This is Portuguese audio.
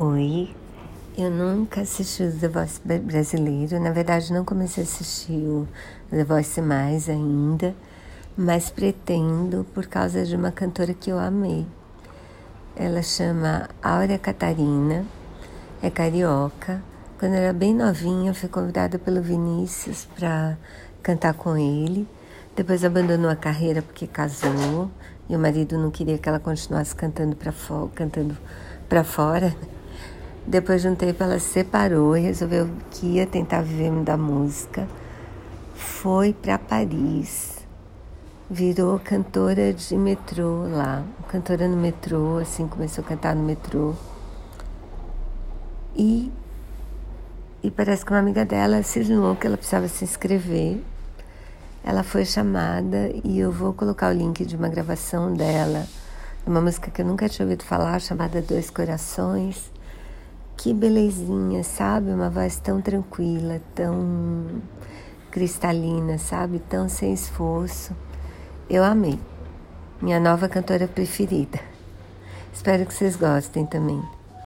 Oi, eu nunca assisti o The Voice brasileiro, na verdade não comecei a assistir o The Voice mais ainda, mas pretendo por causa de uma cantora que eu amei. Ela chama Áurea Catarina, é carioca. Quando era bem novinha, fui convidada pelo Vinícius para cantar com ele. Depois abandonou a carreira porque casou e o marido não queria que ela continuasse cantando para fora, cantando para fora. Depois de um tempo ela se separou e resolveu que ia tentar viver da música. Foi para Paris. Virou cantora de metrô lá, cantora no metrô, assim começou a cantar no metrô. E e parece que uma amiga dela cismou que ela precisava se inscrever. Ela foi chamada e eu vou colocar o link de uma gravação dela, uma música que eu nunca tinha ouvido falar, chamada Dois Corações. Que belezinha, sabe? Uma voz tão tranquila, tão cristalina, sabe? Tão sem esforço. Eu amei. Minha nova cantora preferida. Espero que vocês gostem também.